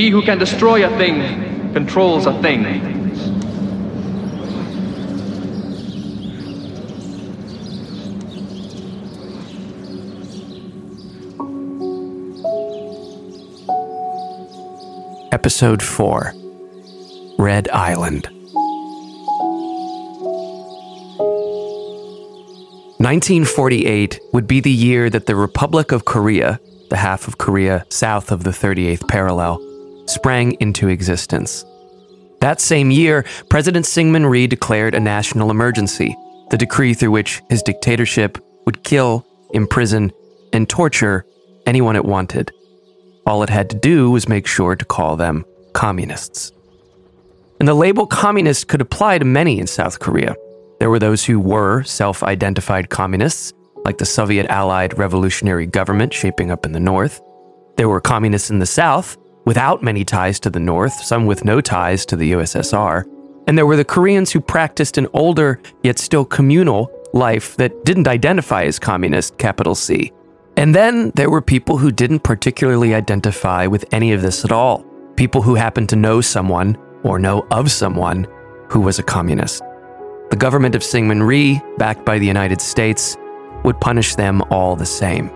He who can destroy a thing controls a thing. Episode 4 Red Island. 1948 would be the year that the Republic of Korea, the half of Korea south of the 38th parallel, sprang into existence. That same year, President Syngman Rhee declared a national emergency, the decree through which his dictatorship would kill, imprison, and torture anyone it wanted. All it had to do was make sure to call them communists. And the label communist could apply to many in South Korea. There were those who were self identified communists, like the Soviet allied revolutionary government shaping up in the north. There were communists in the south, without many ties to the north, some with no ties to the USSR. And there were the Koreans who practiced an older, yet still communal, life that didn't identify as communist, capital C. And then there were people who didn't particularly identify with any of this at all. People who happened to know someone or know of someone who was a communist. The government of Syngman Rhee, backed by the United States, would punish them all the same.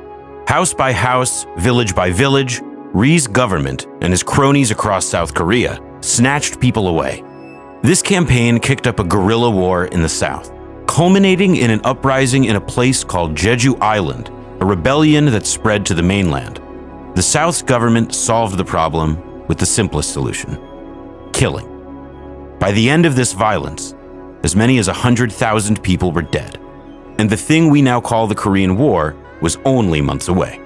House by house, village by village, Rhee's government and his cronies across South Korea snatched people away. This campaign kicked up a guerrilla war in the South, culminating in an uprising in a place called Jeju Island, a rebellion that spread to the mainland. The South's government solved the problem with the simplest solution killing. By the end of this violence, as many as 100,000 people were dead, and the thing we now call the Korean War was only months away.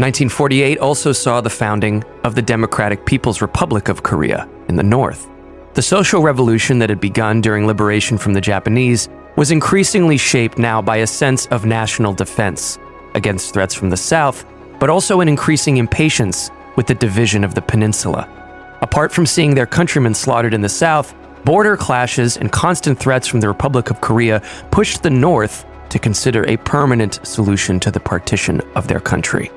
1948 also saw the founding of the Democratic People's Republic of Korea in the north. The social revolution that had begun during liberation from the Japanese was increasingly shaped now by a sense of national defense against threats from the south, but also an increasing impatience with the division of the peninsula. Apart from seeing their countrymen slaughtered in the south, Border clashes and constant threats from the Republic of Korea pushed the North to consider a permanent solution to the partition of their country.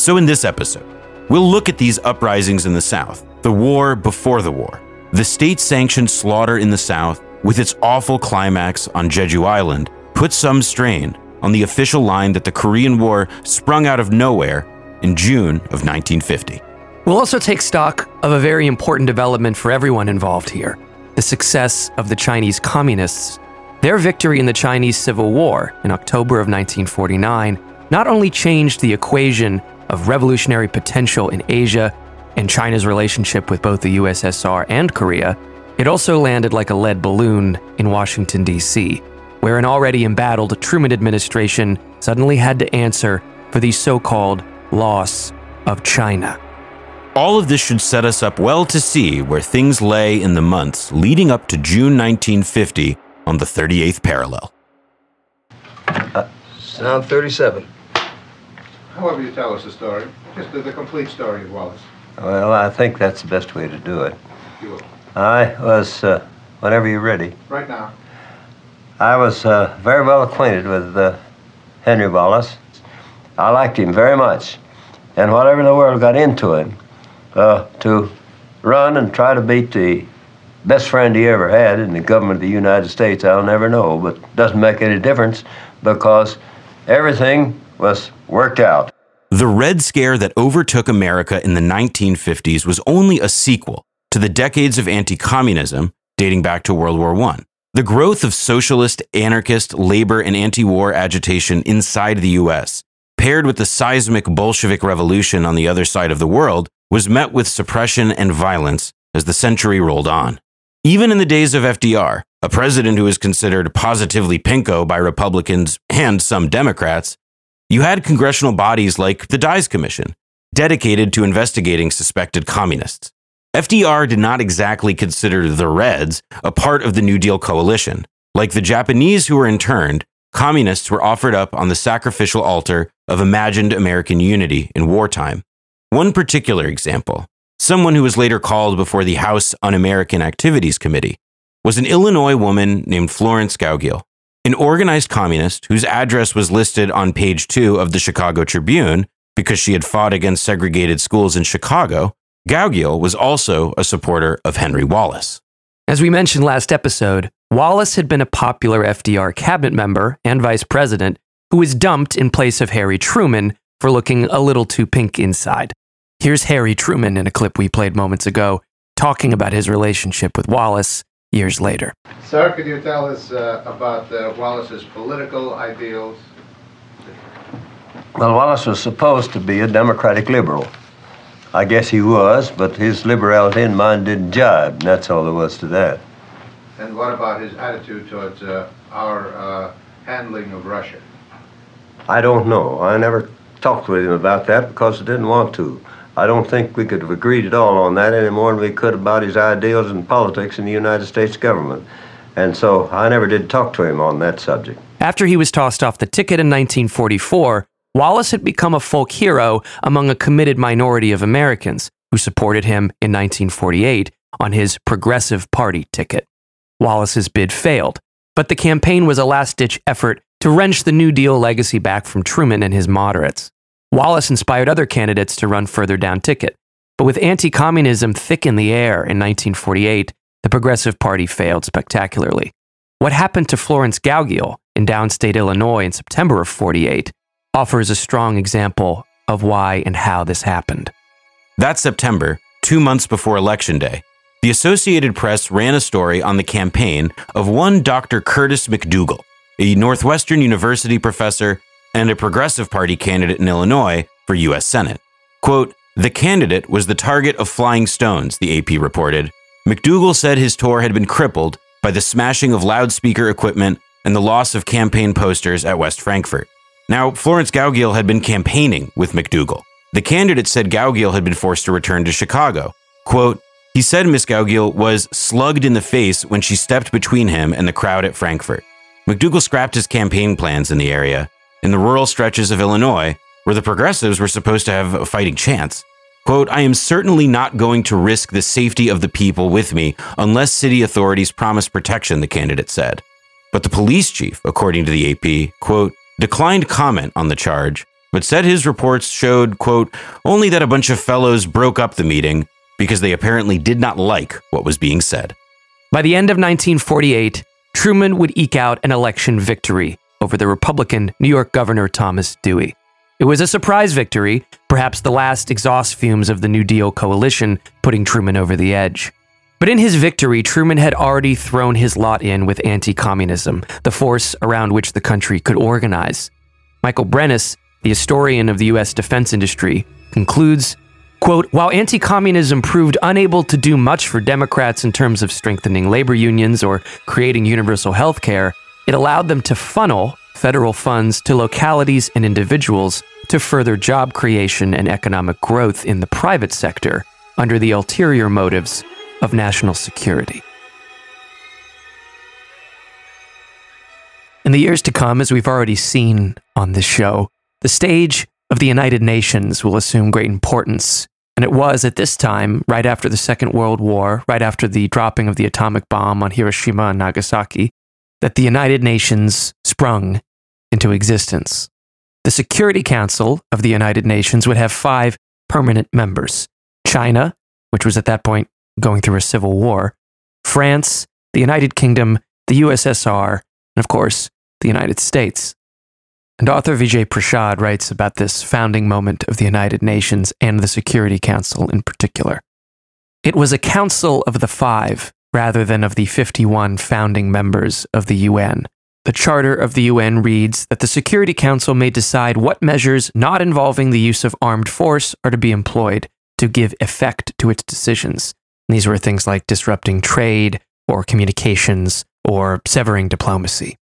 So, in this episode, we'll look at these uprisings in the South, the war before the war, the state sanctioned slaughter in the South, with its awful climax on Jeju Island, put some strain on the official line that the Korean War sprung out of nowhere in June of 1950. We'll also take stock of a very important development for everyone involved here the success of the Chinese communists, their victory in the Chinese Civil War in October of 1949 not only changed the equation of revolutionary potential in Asia and China's relationship with both the USSR and Korea, it also landed like a lead balloon in Washington, D.C., where an already embattled Truman administration suddenly had to answer for the so called loss of China. All of this should set us up well to see where things lay in the months leading up to June 1950 on the 38th parallel. Uh, sound 37. However you tell us the story, just the, the complete story of Wallace. Well, I think that's the best way to do it. You will. I was, uh, whenever you're ready, Right now. I was uh, very well acquainted with uh, Henry Wallace. I liked him very much. And whatever in the world got into him, uh, to run and try to beat the best friend he ever had in the government of the United States, I'll never know, but doesn't make any difference because everything was worked out. The Red Scare that overtook America in the 1950s was only a sequel to the decades of anti communism dating back to World War I. The growth of socialist, anarchist, labor, and anti war agitation inside the US, paired with the seismic Bolshevik revolution on the other side of the world, was met with suppression and violence as the century rolled on. Even in the days of FDR, a president who was considered positively pinko by Republicans and some Democrats, you had congressional bodies like the Dies Commission, dedicated to investigating suspected communists. FDR did not exactly consider the Reds a part of the New Deal coalition. Like the Japanese who were interned, communists were offered up on the sacrificial altar of imagined American unity in wartime. One particular example, someone who was later called before the House Un American Activities Committee, was an Illinois woman named Florence Skowgiel, an organized communist whose address was listed on page two of the Chicago Tribune because she had fought against segregated schools in Chicago, Gauguin was also a supporter of Henry Wallace. As we mentioned last episode, Wallace had been a popular FDR cabinet member and vice president who was dumped in place of Harry Truman for looking a little too pink inside. Here's Harry Truman in a clip we played moments ago talking about his relationship with Wallace years later. Sir, could you tell us uh, about uh, Wallace's political ideals? Well, Wallace was supposed to be a Democratic liberal. I guess he was, but his liberality and mine didn't jibe, and that's all there was to that. And what about his attitude towards uh, our uh, handling of Russia? I don't know. I never talked with him about that because I didn't want to. I don't think we could have agreed at all on that any more than we could about his ideals and politics in the United States government. And so I never did talk to him on that subject. After he was tossed off the ticket in 1944, Wallace had become a folk hero among a committed minority of Americans who supported him in 1948 on his Progressive Party ticket. Wallace's bid failed, but the campaign was a last ditch effort to wrench the New Deal legacy back from Truman and his moderates. Wallace inspired other candidates to run further down ticket, but with anti communism thick in the air in 1948, the Progressive Party failed spectacularly. What happened to Florence Gauguin in downstate Illinois in September of 48 offers a strong example of why and how this happened. That September, two months before Election Day, the Associated Press ran a story on the campaign of one Dr. Curtis MacDougall, a Northwestern University professor and a Progressive Party candidate in Illinois for U.S. Senate. Quote, the candidate was the target of flying stones, the AP reported. MacDougall said his tour had been crippled by the smashing of loudspeaker equipment and the loss of campaign posters at West Frankfort. Now, Florence Gauguin had been campaigning with MacDougall. The candidate said Gauguin had been forced to return to Chicago. Quote, he said Miss Gauguin was slugged in the face when she stepped between him and the crowd at Frankfort. MacDougall scrapped his campaign plans in the area, in the rural stretches of Illinois, where the progressives were supposed to have a fighting chance. Quote, I am certainly not going to risk the safety of the people with me unless city authorities promise protection, the candidate said. But the police chief, according to the AP, quote, declined comment on the charge, but said his reports showed, quote, only that a bunch of fellows broke up the meeting because they apparently did not like what was being said. By the end of 1948, Truman would eke out an election victory over the Republican New York Governor Thomas Dewey. It was a surprise victory, perhaps the last exhaust fumes of the New Deal coalition putting Truman over the edge. But in his victory, Truman had already thrown his lot in with anti communism, the force around which the country could organize. Michael Brenes, the historian of the U.S. defense industry, concludes quote, While anti communism proved unable to do much for Democrats in terms of strengthening labor unions or creating universal health care, it allowed them to funnel federal funds to localities and individuals to further job creation and economic growth in the private sector under the ulterior motives of national security. In the years to come, as we've already seen on this show, the stage of the United Nations will assume great importance. And it was at this time, right after the Second World War, right after the dropping of the atomic bomb on Hiroshima and Nagasaki, that the United Nations sprung into existence. The Security Council of the United Nations would have five permanent members China, which was at that point going through a civil war, France, the United Kingdom, the USSR, and of course, the United States. And author Vijay Prashad writes about this founding moment of the United Nations and the Security Council in particular. It was a council of the five rather than of the 51 founding members of the UN. The Charter of the UN reads that the Security Council may decide what measures not involving the use of armed force are to be employed to give effect to its decisions. These were things like disrupting trade or communications or severing diplomacy.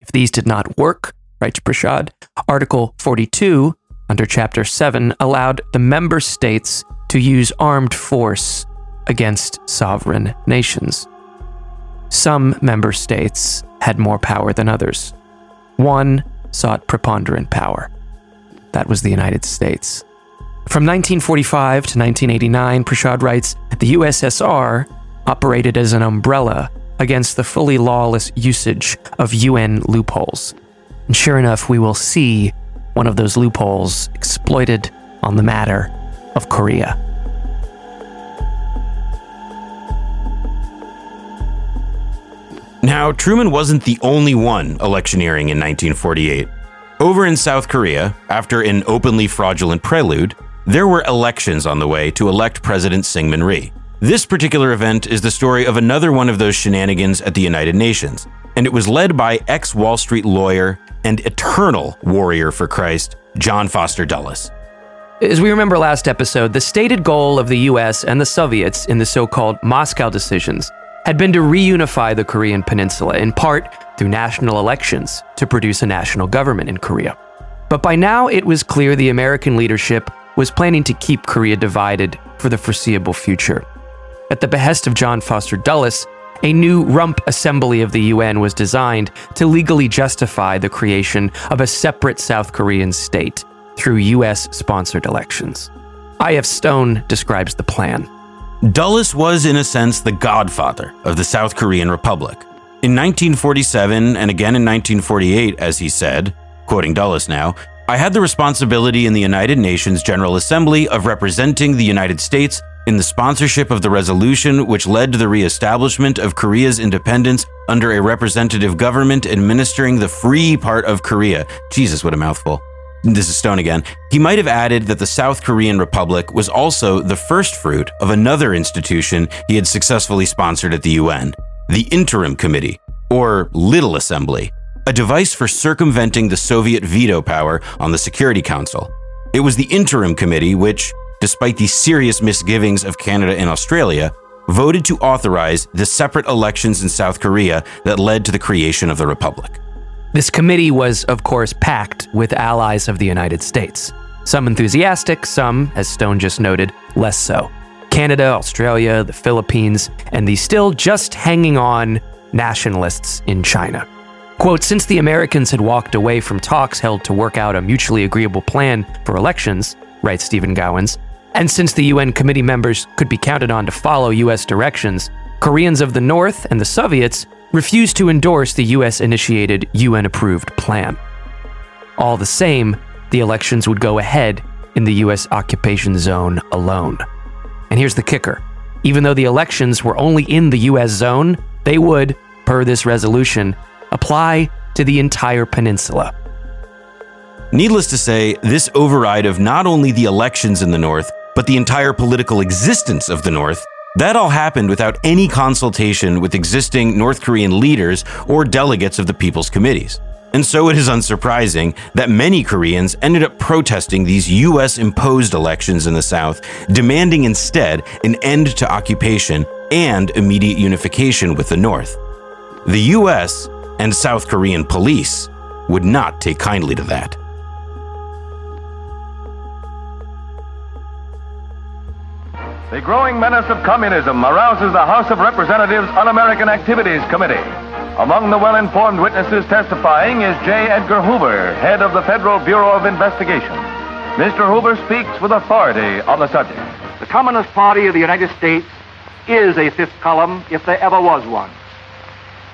If these did not work, writes Prashad, Article 42 under Chapter 7 allowed the member states to use armed force against sovereign nations. Some member states had more power than others. One sought preponderant power. That was the United States. From 1945 to 1989, Prashad writes, the USSR operated as an umbrella against the fully lawless usage of UN loopholes. And sure enough, we will see one of those loopholes exploited on the matter of Korea. Now, Truman wasn't the only one electioneering in 1948. Over in South Korea, after an openly fraudulent prelude, there were elections on the way to elect President Syngman Rhee. This particular event is the story of another one of those shenanigans at the United Nations, and it was led by ex Wall Street lawyer and eternal warrior for Christ, John Foster Dulles. As we remember last episode, the stated goal of the US and the Soviets in the so called Moscow decisions had been to reunify the Korean peninsula, in part through national elections to produce a national government in Korea. But by now, it was clear the American leadership was planning to keep Korea divided for the foreseeable future. At the behest of John Foster Dulles, a new rump assembly of the UN was designed to legally justify the creation of a separate South Korean state through US sponsored elections. I.F. Stone describes the plan. Dulles was, in a sense, the godfather of the South Korean Republic. In 1947 and again in 1948, as he said, quoting Dulles now, I had the responsibility in the United Nations General Assembly of representing the United States in the sponsorship of the resolution which led to the reestablishment of Korea's independence under a representative government administering the free part of Korea. Jesus, what a mouthful. This is Stone again. He might have added that the South Korean Republic was also the first fruit of another institution he had successfully sponsored at the UN, the Interim Committee, or Little Assembly, a device for circumventing the Soviet veto power on the Security Council. It was the Interim Committee which, despite the serious misgivings of Canada and Australia, voted to authorize the separate elections in South Korea that led to the creation of the Republic. This committee was, of course, packed with allies of the United States. Some enthusiastic, some, as Stone just noted, less so. Canada, Australia, the Philippines, and the still just hanging on nationalists in China. Quote Since the Americans had walked away from talks held to work out a mutually agreeable plan for elections, writes Stephen Gowans, and since the UN committee members could be counted on to follow US directions, Koreans of the North and the Soviets refused to endorse the US initiated, UN approved plan. All the same, the elections would go ahead in the US occupation zone alone. And here's the kicker even though the elections were only in the US zone, they would, per this resolution, apply to the entire peninsula. Needless to say, this override of not only the elections in the North, but the entire political existence of the North that all happened without any consultation with existing North Korean leaders or delegates of the People's Committees. And so it is unsurprising that many Koreans ended up protesting these US imposed elections in the South, demanding instead an end to occupation and immediate unification with the North. The US and South Korean police would not take kindly to that. The growing menace of communism arouses the House of Representatives Un American Activities Committee. Among the well informed witnesses testifying is J. Edgar Hoover, head of the Federal Bureau of Investigation. Mr. Hoover speaks with authority on the subject. The Communist Party of the United States is a fifth column if there ever was one.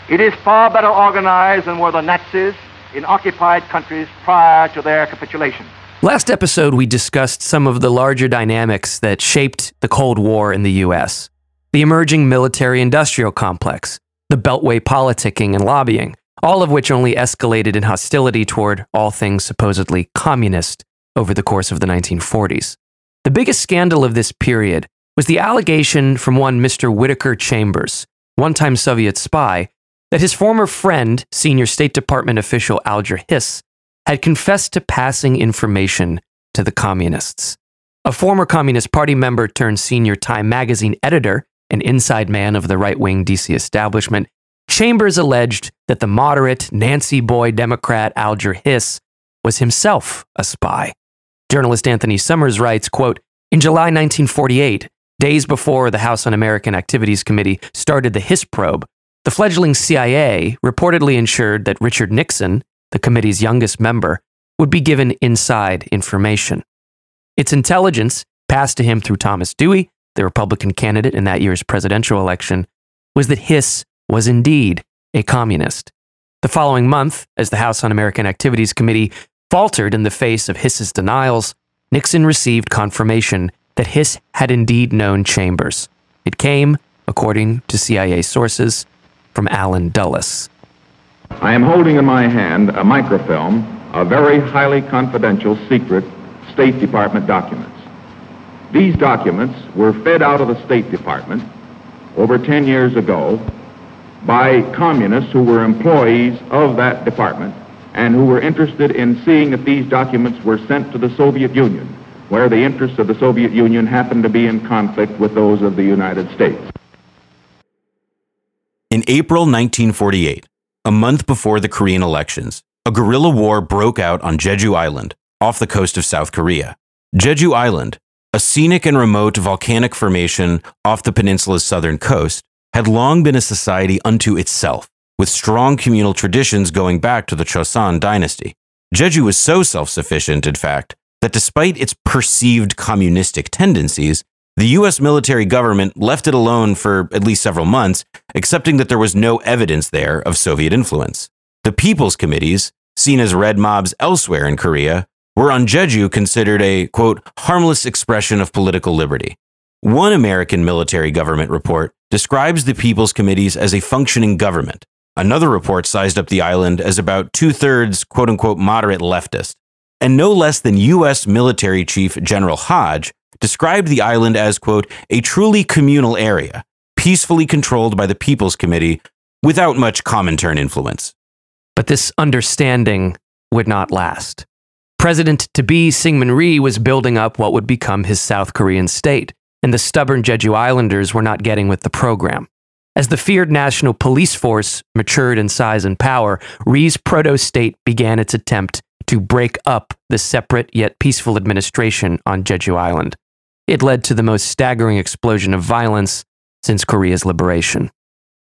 It is far better organized than were the Nazis in occupied countries prior to their capitulation. Last episode, we discussed some of the larger dynamics that shaped the Cold War in the US the emerging military industrial complex, the Beltway politicking and lobbying, all of which only escalated in hostility toward all things supposedly communist over the course of the 1940s. The biggest scandal of this period was the allegation from one Mr. Whittaker Chambers, one time Soviet spy, that his former friend, senior State Department official Alger Hiss, had confessed to passing information to the communists. A former Communist Party member turned senior Time magazine editor, an inside man of the right wing DC establishment, Chambers alleged that the moderate Nancy boy Democrat Alger Hiss was himself a spy. Journalist Anthony Summers writes, quote, In July 1948, days before the House Un American Activities Committee started the Hiss probe, the fledgling CIA reportedly ensured that Richard Nixon, the committee's youngest member, would be given inside information. Its intelligence, passed to him through Thomas Dewey, the Republican candidate in that year's presidential election, was that Hiss was indeed a communist. The following month, as the House Un American Activities Committee faltered in the face of Hiss's denials, Nixon received confirmation that Hiss had indeed known Chambers. It came, according to CIA sources, from Allen Dulles. I am holding in my hand a microfilm of very highly confidential, secret State Department documents. These documents were fed out of the State Department over 10 years ago by communists who were employees of that department and who were interested in seeing if these documents were sent to the Soviet Union, where the interests of the Soviet Union happened to be in conflict with those of the United States. In April 1948, a month before the Korean elections, a guerrilla war broke out on Jeju Island, off the coast of South Korea. Jeju Island, a scenic and remote volcanic formation off the peninsula's southern coast, had long been a society unto itself, with strong communal traditions going back to the Choson dynasty. Jeju was so self sufficient, in fact, that despite its perceived communistic tendencies, the US military government left it alone for at least several months, accepting that there was no evidence there of Soviet influence. The People's Committees, seen as red mobs elsewhere in Korea, were on Jeju considered a, quote, harmless expression of political liberty. One American military government report describes the People's Committees as a functioning government. Another report sized up the island as about two thirds, quote unquote, moderate leftist. And no less than U.S. military chief General Hodge described the island as, quote, a truly communal area, peacefully controlled by the People's Committee without much Comintern influence. But this understanding would not last. President to be Syngman Rhee was building up what would become his South Korean state, and the stubborn Jeju Islanders were not getting with the program. As the feared national police force matured in size and power, Rhee's proto state began its attempt to break up the separate yet peaceful administration on Jeju Island. It led to the most staggering explosion of violence since Korea's liberation.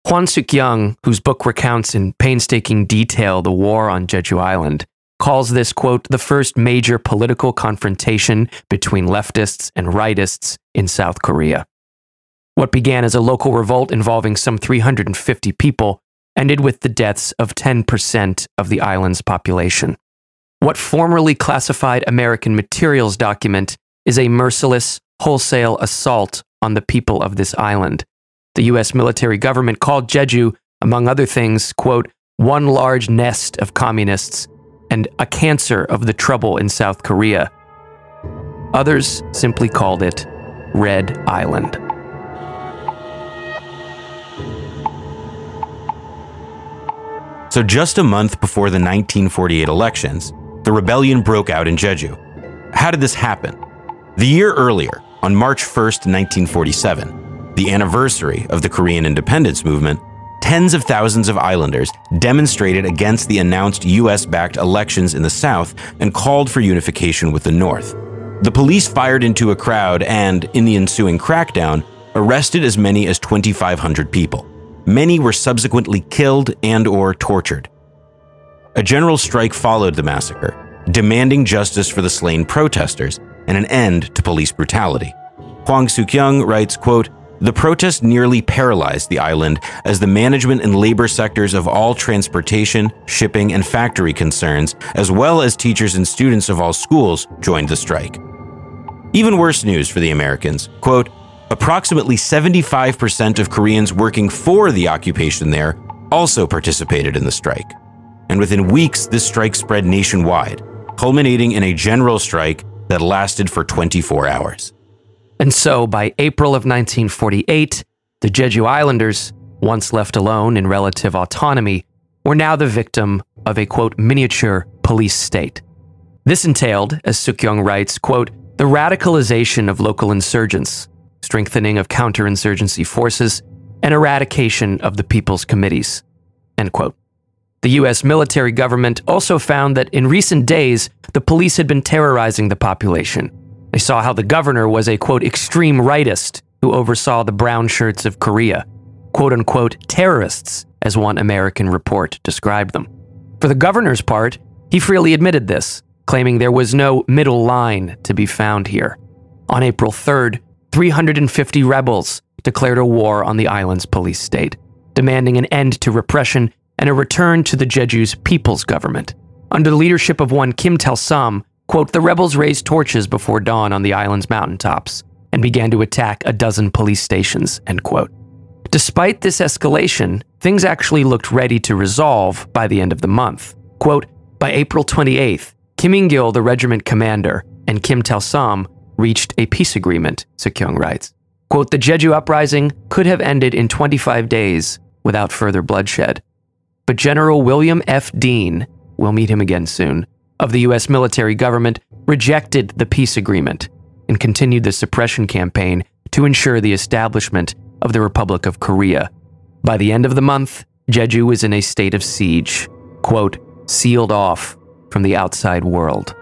Hwang Suk-young, whose book recounts in painstaking detail the war on Jeju Island, calls this, quote, the first major political confrontation between leftists and rightists in South Korea. What began as a local revolt involving some 350 people ended with the deaths of 10% of the island's population. What formerly classified American materials document is a merciless, wholesale assault on the people of this island. The U.S. military government called Jeju, among other things, quote, one large nest of communists and a cancer of the trouble in South Korea. Others simply called it Red Island. So, just a month before the 1948 elections, the rebellion broke out in Jeju. How did this happen? The year earlier, on March 1, 1947, the anniversary of the Korean independence movement, tens of thousands of islanders demonstrated against the announced US backed elections in the South and called for unification with the North. The police fired into a crowd and, in the ensuing crackdown, arrested as many as 2,500 people. Many were subsequently killed and or tortured. A general strike followed the massacre, demanding justice for the slain protesters and an end to police brutality. Hwang Suk-young writes, quote, the protest nearly paralyzed the island as the management and labor sectors of all transportation, shipping, and factory concerns, as well as teachers and students of all schools, joined the strike. Even worse news for the Americans. Quote, approximately 75% of Koreans working for the occupation there also participated in the strike. And within weeks, this strike spread nationwide, culminating in a general strike that lasted for 24 hours. And so, by April of 1948, the Jeju Islanders, once left alone in relative autonomy, were now the victim of a quote miniature police state. This entailed, as Suk-young writes, quote, the radicalization of local insurgents, strengthening of counterinsurgency forces, and eradication of the people's committees. End quote. The US military government also found that in recent days, the police had been terrorizing the population. They saw how the governor was a quote extreme rightist who oversaw the brown shirts of Korea, quote unquote terrorists, as one American report described them. For the governor's part, he freely admitted this, claiming there was no middle line to be found here. On April 3rd, 350 rebels declared a war on the island's police state, demanding an end to repression and a return to the Jeju's people's government. Under the leadership of one Kim Dal-sam, quote, the rebels raised torches before dawn on the island's mountaintops and began to attack a dozen police stations, end quote. Despite this escalation, things actually looked ready to resolve by the end of the month. Quote, by April 28th, Kim In Gil, the regiment commander, and Kim Dal-sam reached a peace agreement, Suk-young writes. Quote, the Jeju uprising could have ended in 25 days without further bloodshed. But General William F. Dean, we'll meet him again soon, of the US military government rejected the peace agreement and continued the suppression campaign to ensure the establishment of the Republic of Korea. By the end of the month, Jeju was in a state of siege, quote, sealed off from the outside world.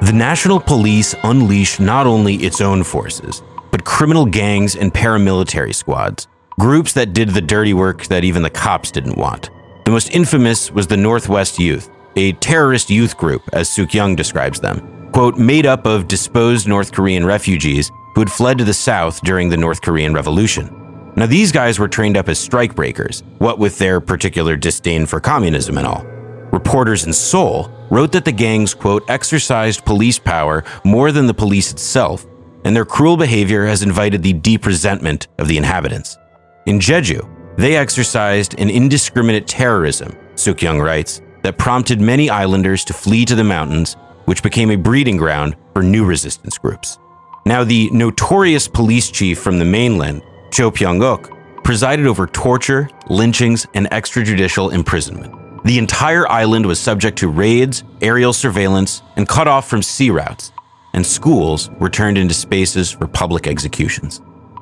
The National Police unleashed not only its own forces, but criminal gangs and paramilitary squads, groups that did the dirty work that even the cops didn't want. The most infamous was the Northwest Youth, a terrorist youth group, as Suk-young describes them, quote, made up of disposed North Korean refugees who had fled to the South during the North Korean Revolution. Now, these guys were trained up as strikebreakers, what with their particular disdain for communism and all. Reporters in Seoul wrote that the gangs, quote, exercised police power more than the police itself, and their cruel behavior has invited the deep resentment of the inhabitants. In Jeju, they exercised an indiscriminate terrorism, Suk-young writes, that prompted many islanders to flee to the mountains, which became a breeding ground for new resistance groups. Now, the notorious police chief from the mainland Cho Pyong-uk, presided over torture, lynchings, and extrajudicial imprisonment. The entire island was subject to raids, aerial surveillance, and cut off from sea routes, and schools were turned into spaces for public executions.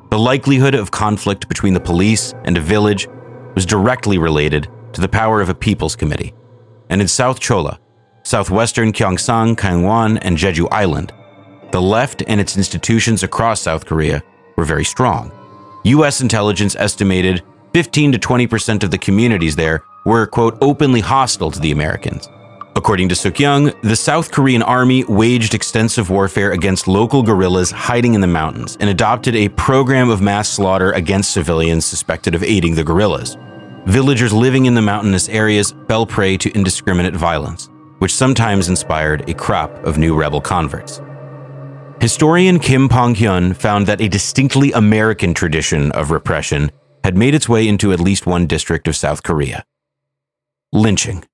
The likelihood of conflict between the police and a village was directly related to the power of a people's committee. And in South Cholla, southwestern Gyeongsang, Gangwon, and Jeju Island, the left and its institutions across South Korea were very strong. U.S. intelligence estimated 15 to 20% of the communities there were, quote, openly hostile to the Americans. According to Suk-young, the South Korean army waged extensive warfare against local guerrillas hiding in the mountains and adopted a program of mass slaughter against civilians suspected of aiding the guerrillas. Villagers living in the mountainous areas fell prey to indiscriminate violence, which sometimes inspired a crop of new rebel converts. Historian Kim Pong-hyun found that a distinctly American tradition of repression had made its way into at least one district of South Korea. Lynching.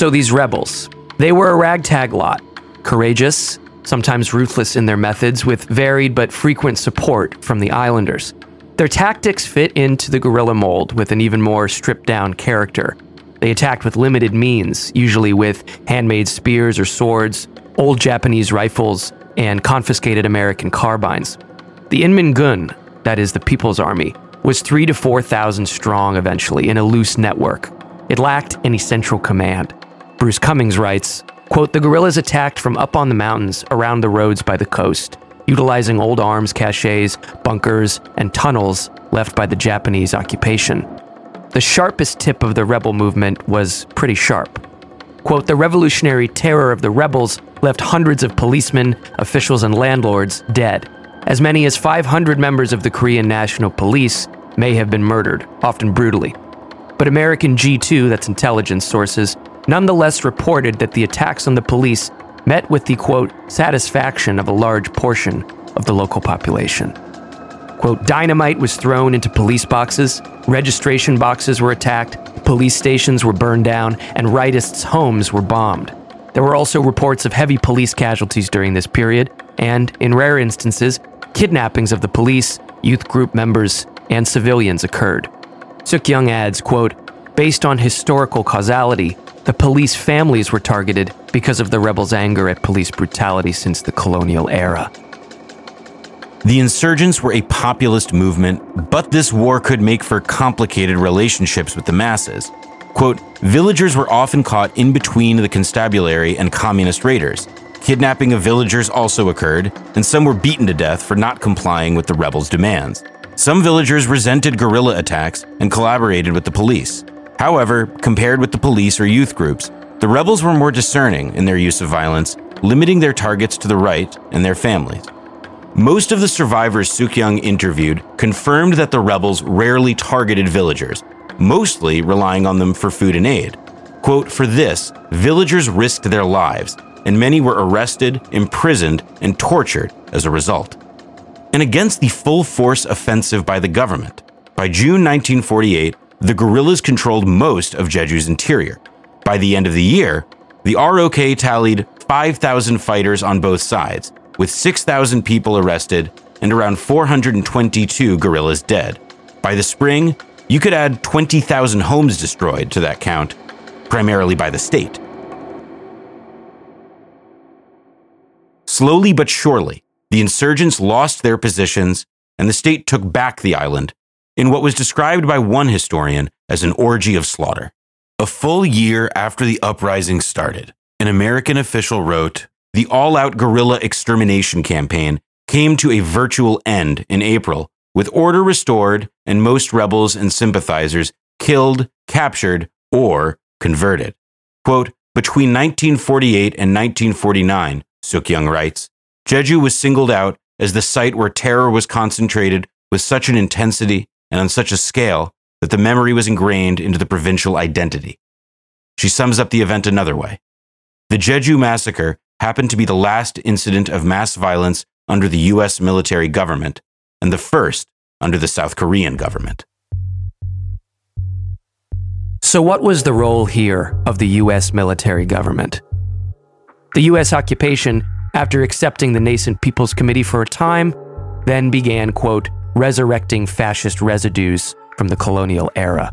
So these rebels, they were a ragtag lot, courageous, sometimes ruthless in their methods, with varied but frequent support from the islanders. Their tactics fit into the guerrilla mold with an even more stripped down character they attacked with limited means, usually with handmade spears or swords, old Japanese rifles, and confiscated American carbines. The Inmin-gun, that is the People's Army, was three to 4,000 strong eventually in a loose network. It lacked any central command. Bruce Cumings writes, quote, The guerrillas attacked from up on the mountains around the roads by the coast, utilizing old arms caches, bunkers, and tunnels left by the Japanese occupation. The sharpest tip of the rebel movement was pretty sharp. Quote, the revolutionary terror of the rebels left hundreds of policemen, officials, and landlords dead. As many as 500 members of the Korean National Police may have been murdered, often brutally. But American G2, that's intelligence sources, nonetheless reported that the attacks on the police met with the quote, satisfaction of a large portion of the local population. Quote, dynamite was thrown into police boxes, registration boxes were attacked, police stations were burned down, and rightists' homes were bombed. There were also reports of heavy police casualties during this period, and, in rare instances, kidnappings of the police, youth group members, and civilians occurred. Suk-young adds, quote, based on historical causality, the police families were targeted because of the rebels' anger at police brutality since the colonial era. The insurgents were a populist movement, but this war could make for complicated relationships with the masses. Quote, villagers were often caught in between the constabulary and communist raiders. Kidnapping of villagers also occurred, and some were beaten to death for not complying with the rebels' demands. Some villagers resented guerrilla attacks and collaborated with the police. However, compared with the police or youth groups, the rebels were more discerning in their use of violence, limiting their targets to the right and their families. Most of the survivors Suk-young interviewed confirmed that the rebels rarely targeted villagers, mostly relying on them for food and aid. Quote, for this, villagers risked their lives, and many were arrested, imprisoned, and tortured as a result. And against the full force offensive by the government, by June 1948, the guerrillas controlled most of Jeju's interior. By the end of the year, the ROK tallied 5,000 fighters on both sides, with 6,000 people arrested and around 422 guerrillas dead. By the spring, you could add 20,000 homes destroyed to that count, primarily by the state. Slowly but surely, the insurgents lost their positions and the state took back the island in what was described by one historian as an orgy of slaughter. A full year after the uprising started, an American official wrote The all out guerrilla extermination campaign came to a virtual end in April, with order restored and most rebels and sympathizers killed, captured, or converted. Quote, between 1948 and 1949, Suk-young writes, Jeju was singled out as the site where terror was concentrated with such an intensity and on such a scale that the memory was ingrained into the provincial identity. She sums up the event another way. The Jeju massacre happened to be the last incident of mass violence under the US military government and the first under the South Korean government. So, what was the role here of the US military government? The US occupation, after accepting the nascent People's Committee for a time, then began, quote, resurrecting fascist residues from the colonial era.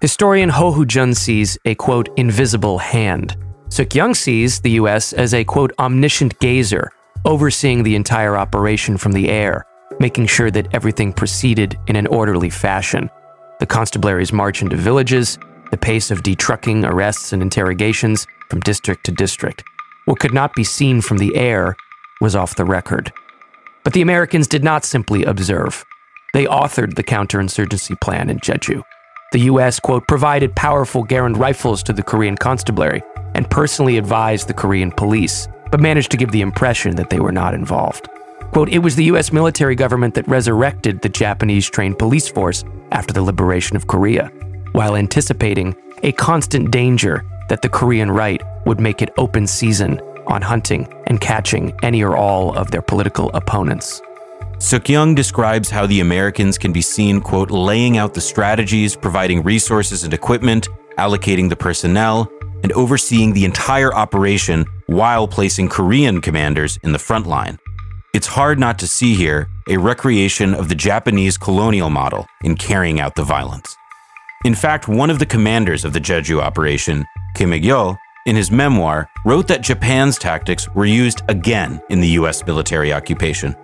Historian Ho Hu-jun sees a, quote, invisible hand. Suk-young sees the US as a, quote, omniscient gazer, overseeing the entire operation from the air, making sure that everything proceeded in an orderly fashion. The constabulary's march into villages, the pace of detrucking arrests and interrogations from district to district. What could not be seen from the air was off the record. But the Americans did not simply observe. They authored the counterinsurgency plan in Jeju. The U.S., quote, provided powerful Garand rifles to the Korean constabulary and personally advised the Korean police, but managed to give the impression that they were not involved. Quote, it was the U.S. military government that resurrected the Japanese trained police force after the liberation of Korea, while anticipating a constant danger that the Korean right would make it open season on hunting and catching any or all of their political opponents. Suk-young describes how the Americans can be seen, quote, laying out the strategies, providing resources and equipment, allocating the personnel, and overseeing the entire operation while placing Korean commanders in the front line. It's hard not to see here a recreation of the Japanese colonial model in carrying out the violence. In fact, one of the commanders of the Jeju operation, Kim Il-gyo, in his memoir, wrote that Japan's tactics were used again in the US military occupation.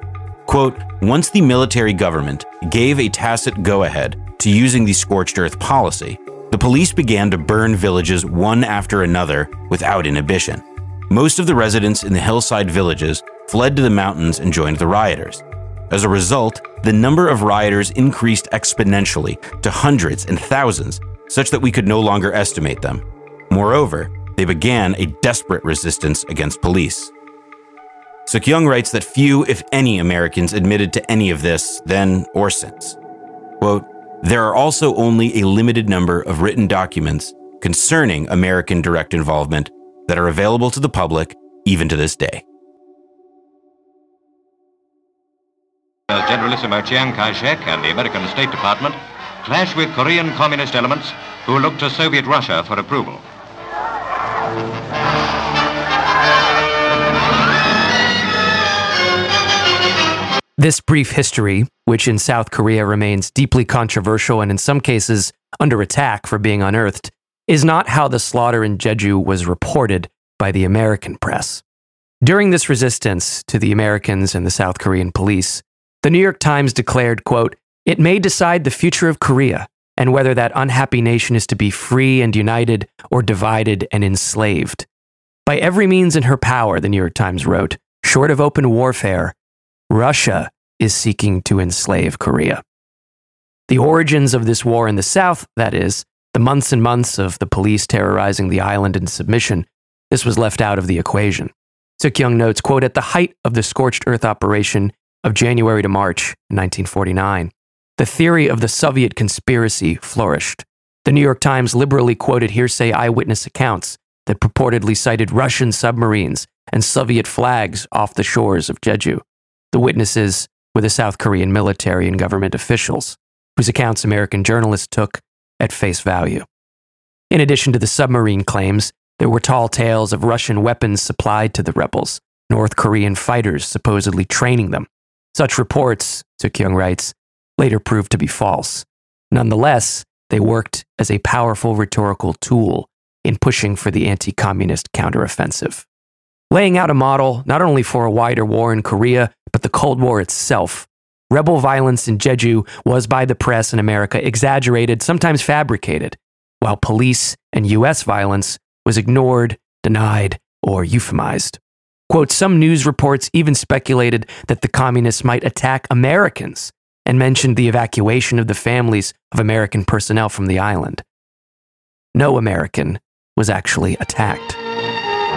Quote, once the military government gave a tacit go ahead to using the scorched earth policy, the police began to burn villages one after another without inhibition. Most of the residents in the hillside villages fled to the mountains and joined the rioters. As a result, the number of rioters increased exponentially to hundreds and thousands, such that we could no longer estimate them. Moreover, they began a desperate resistance against police. Suk-young writes that few, if any, Americans admitted to any of this then or since. Quote, there are also only a limited number of written documents concerning American direct involvement that are available to the public even to this day. Uh, Generalissimo Chiang Kai-shek and the American State Department clash with Korean communist elements who look to Soviet Russia for approval. This brief history, which in South Korea remains deeply controversial and in some cases under attack for being unearthed, is not how the slaughter in Jeju was reported by the American press. During this resistance to the Americans and the South Korean police, the New York Times declared, quote, "It may decide the future of Korea and whether that unhappy nation is to be free and united or divided and enslaved. By every means in her power, the New York Times wrote, short of open warfare, Russia is seeking to enslave Korea. The origins of this war in the South, that is, the months and months of the police terrorizing the island in submission, this was left out of the equation. Suk-young notes, quote, at the height of the scorched earth operation of January to March 1949, the theory of the Soviet conspiracy flourished. The New York Times liberally quoted hearsay eyewitness accounts that purportedly sighted Russian submarines and Soviet flags off the shores of Jeju. The witnesses were the South Korean military and government officials, whose accounts American journalists took at face value. In addition to the submarine claims, there were tall tales of Russian weapons supplied to the rebels, North Korean fighters supposedly training them. Such reports, Suk-young writes, later proved to be false. Nonetheless, they worked as a powerful rhetorical tool in pushing for the anti communist counteroffensive. Laying out a model not only for a wider war in Korea, the Cold War itself, rebel violence in Jeju was by the press in America exaggerated, sometimes fabricated, while police and U.S. violence was ignored, denied, or euphemized. Quote, some news reports even speculated that the communists might attack Americans and mentioned the evacuation of the families of American personnel from the island. No American was actually attacked.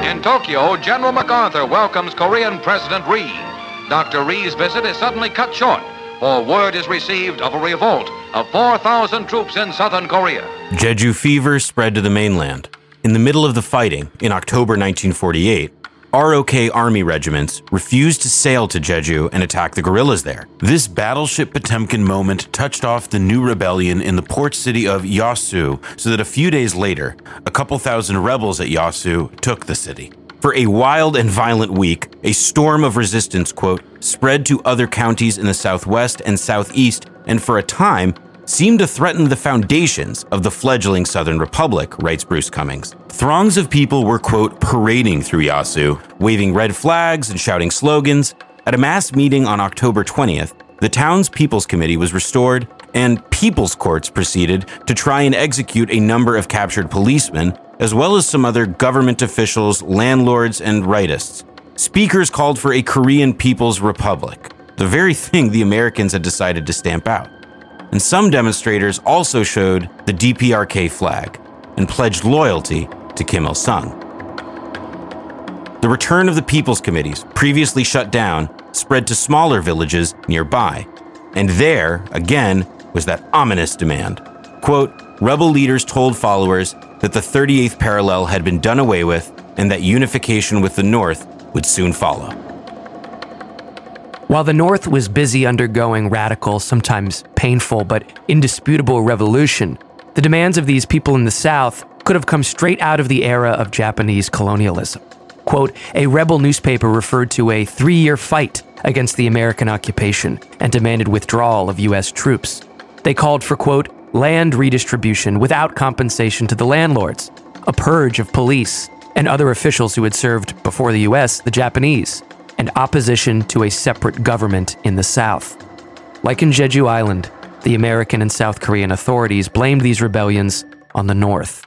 In Tokyo, General MacArthur welcomes Korean President Rhee. Dr. Rhee's visit is suddenly cut short, for word is received of a revolt of 4,000 troops in southern Korea. Jeju fever spread to the mainland. In the middle of the fighting, in October 1948, ROK army regiments refused to sail to Jeju and attack the guerrillas there. This battleship Potemkin moment touched off the new rebellion in the port city of Yosu, so that a few days later, a couple thousand rebels at Yosu took the city. For a wild and violent week, a storm of resistance, quote, spread to other counties in the southwest and southeast, and for a time, seemed to threaten the foundations of the fledgling Southern Republic, writes Bruce Cumings. Throngs of people were, quote, parading through Yosu, waving red flags and shouting slogans. At a mass meeting on October 20th, the town's People's Committee was restored, and People's Courts proceeded to try and execute a number of captured policemen, as well as some other government officials, landlords, and rightists. Speakers called for a Korean People's Republic, the very thing the Americans had decided to stamp out and some demonstrators also showed the DPRK flag and pledged loyalty to Kim Il sung. The return of the People's Committees, previously shut down, spread to smaller villages nearby. And there, again, was that ominous demand. Quote, rebel leaders told followers that the 38th parallel had been done away with and that unification with the North would soon follow. While the North was busy undergoing radical, sometimes painful, but indisputable revolution, the demands of these people in the South could have come straight out of the era of Japanese colonialism. Quote, a rebel newspaper referred to a three year fight against the American occupation and demanded withdrawal of U.S. troops. They called for, quote, land redistribution without compensation to the landlords, a purge of police and other officials who had served before the U.S., the Japanese, and opposition to a separate government in the South. Like in Jeju Island, the American and South Korean authorities blamed these rebellions on the North.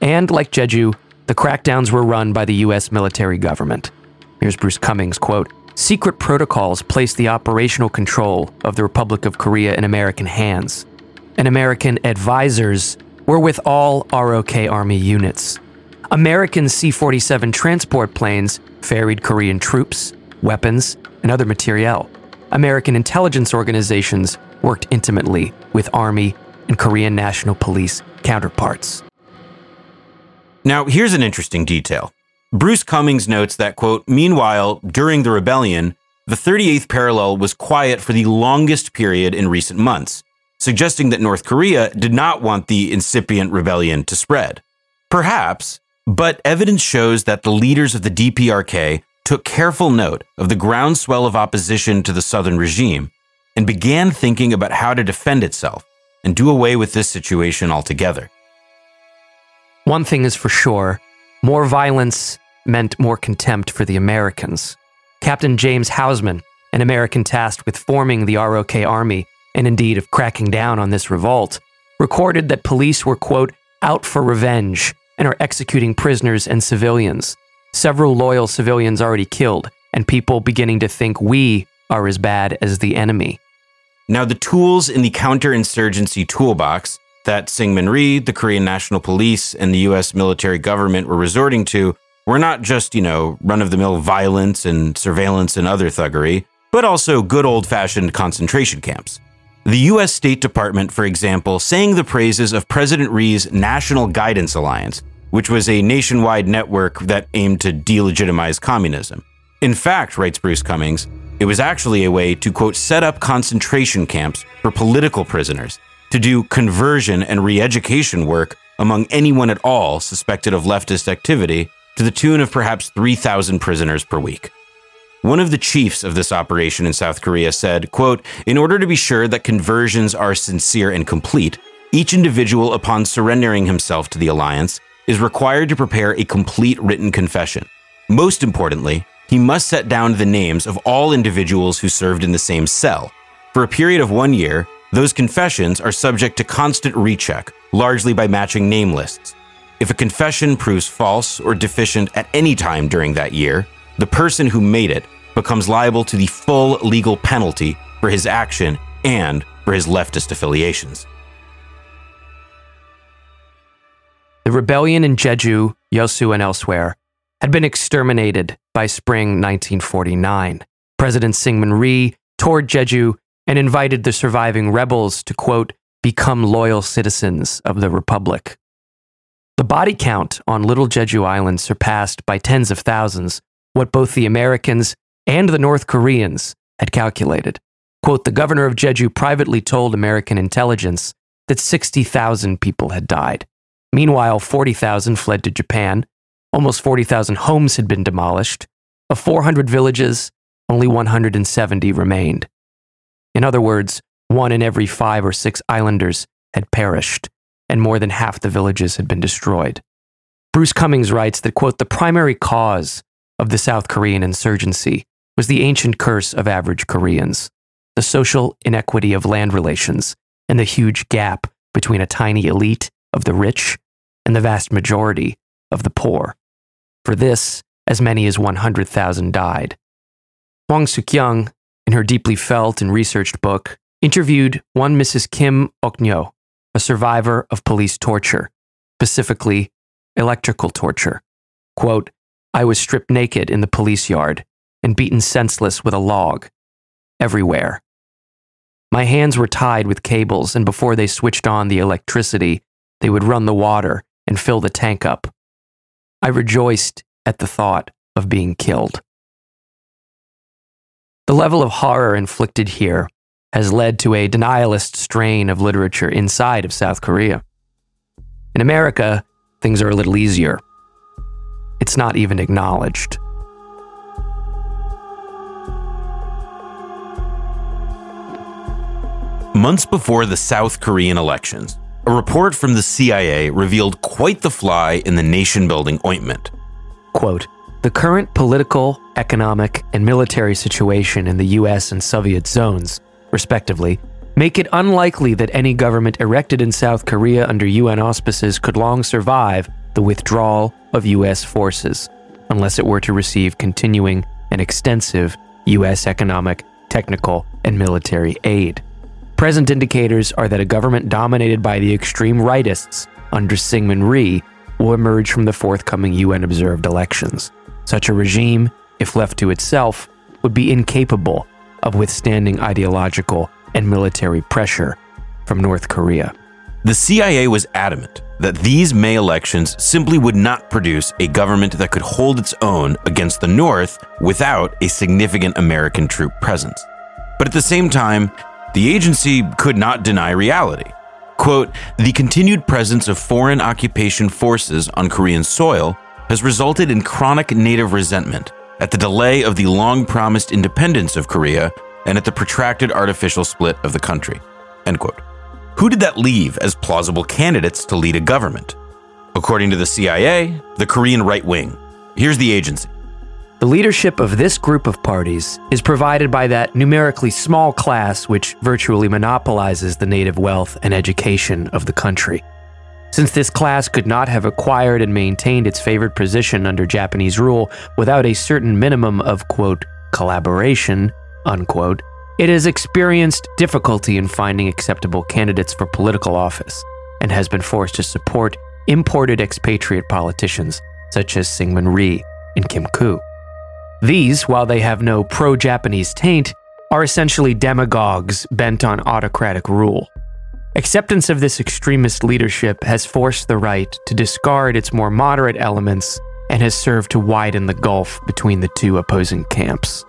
And like Jeju, the crackdowns were run by the US military government. Here's Bruce Cumings' quote, Secret protocols placed the operational control of the Republic of Korea in American hands, and American advisors were with all ROK Army units. American C 47 transport planes ferried Korean troops, weapons, and other materiel. American intelligence organizations worked intimately with Army and Korean National Police counterparts. Now, here's an interesting detail. Bruce Cumings notes that, quote, meanwhile, during the rebellion, the 38th parallel was quiet for the longest period in recent months, suggesting that North Korea did not want the incipient rebellion to spread. Perhaps, but evidence shows that the leaders of the DPRK took careful note of the groundswell of opposition to the Southern regime and began thinking about how to defend itself and do away with this situation altogether. One thing is for sure more violence meant more contempt for the Americans. Captain James Hausman, an American tasked with forming the ROK Army and indeed of cracking down on this revolt, recorded that police were, quote, out for revenge and are executing prisoners and civilians several loyal civilians already killed, and people beginning to think we are as bad as the enemy. Now, the tools in the counterinsurgency toolbox that Syngman Rhee, the Korean National Police, and the US military government were resorting to were not just, you know, run of the mill violence and surveillance and other thuggery, but also good old fashioned concentration camps. The U.S. State Department, for example, sang the praises of President Rhee's National Guidance Alliance, which was a nationwide network that aimed to delegitimize communism. In fact, writes Bruce Cumings, it was actually a way to, quote, set up concentration camps for political prisoners, to do conversion and re education work among anyone at all suspected of leftist activity, to the tune of perhaps 3,000 prisoners per week. One of the chiefs of this operation in South Korea said, quote, In order to be sure that conversions are sincere and complete, each individual, upon surrendering himself to the alliance, is required to prepare a complete written confession. Most importantly, he must set down the names of all individuals who served in the same cell. For a period of one year, those confessions are subject to constant recheck, largely by matching name lists. If a confession proves false or deficient at any time during that year, the person who made it becomes liable to the full legal penalty for his action and for his leftist affiliations. The rebellion in Jeju, Yosu, and elsewhere had been exterminated by spring 1949. President Syngman Rhee toured Jeju and invited the surviving rebels to, quote, become loyal citizens of the Republic. The body count on Little Jeju Island surpassed by tens of thousands what both the Americans and the North Koreans had calculated. Quote, the governor of Jeju privately told American intelligence that 60,000 people had died. Meanwhile, 40,000 fled to Japan. Almost 40,000 homes had been demolished. Of 400 villages, only 170 remained. In other words, one in every five or six islanders had perished, and more than half the villages had been destroyed. Bruce Cumings writes that, quote, the primary cause of the South Korean insurgency was the ancient curse of average Koreans, the social inequity of land relations, and the huge gap between a tiny elite of the rich and the vast majority of the poor. For this, as many as 100,000 died. Hwang Suk-young, in her deeply felt and researched book, interviewed one Mrs. Kim Ok-nyo, a survivor of police torture, specifically electrical torture. Quote, I was stripped naked in the police yard and beaten senseless with a log. Everywhere. My hands were tied with cables, and before they switched on the electricity, they would run the water and fill the tank up. I rejoiced at the thought of being killed. The level of horror inflicted here has led to a denialist strain of literature inside of South Korea. In America, things are a little easier. It's not even acknowledged. Months before the South Korean elections, a report from the CIA revealed quite the fly in the nation building ointment. Quote The current political, economic, and military situation in the US and Soviet zones, respectively, make it unlikely that any government erected in South Korea under UN auspices could long survive the withdrawal of US forces, unless it were to receive continuing and extensive US economic, technical, and military aid. Present indicators are that a government dominated by the extreme rightists under Syngman Rhee will emerge from the forthcoming UN observed elections. Such a regime, if left to itself, would be incapable of withstanding ideological and military pressure from North Korea. The CIA was adamant that these May elections simply would not produce a government that could hold its own against the North without a significant American troop presence. But at the same time, the agency could not deny reality. Quote, the continued presence of foreign occupation forces on Korean soil has resulted in chronic native resentment at the delay of the long promised independence of Korea and at the protracted artificial split of the country. End quote. Who did that leave as plausible candidates to lead a government? According to the CIA, the Korean right wing. Here's the agency. The leadership of this group of parties is provided by that numerically small class which virtually monopolizes the native wealth and education of the country. Since this class could not have acquired and maintained its favored position under Japanese rule without a certain minimum of, quote, collaboration, unquote, it has experienced difficulty in finding acceptable candidates for political office and has been forced to support imported expatriate politicians such as Syngman Rhee and Kim Koo. These, while they have no pro Japanese taint, are essentially demagogues bent on autocratic rule. Acceptance of this extremist leadership has forced the right to discard its more moderate elements and has served to widen the gulf between the two opposing camps.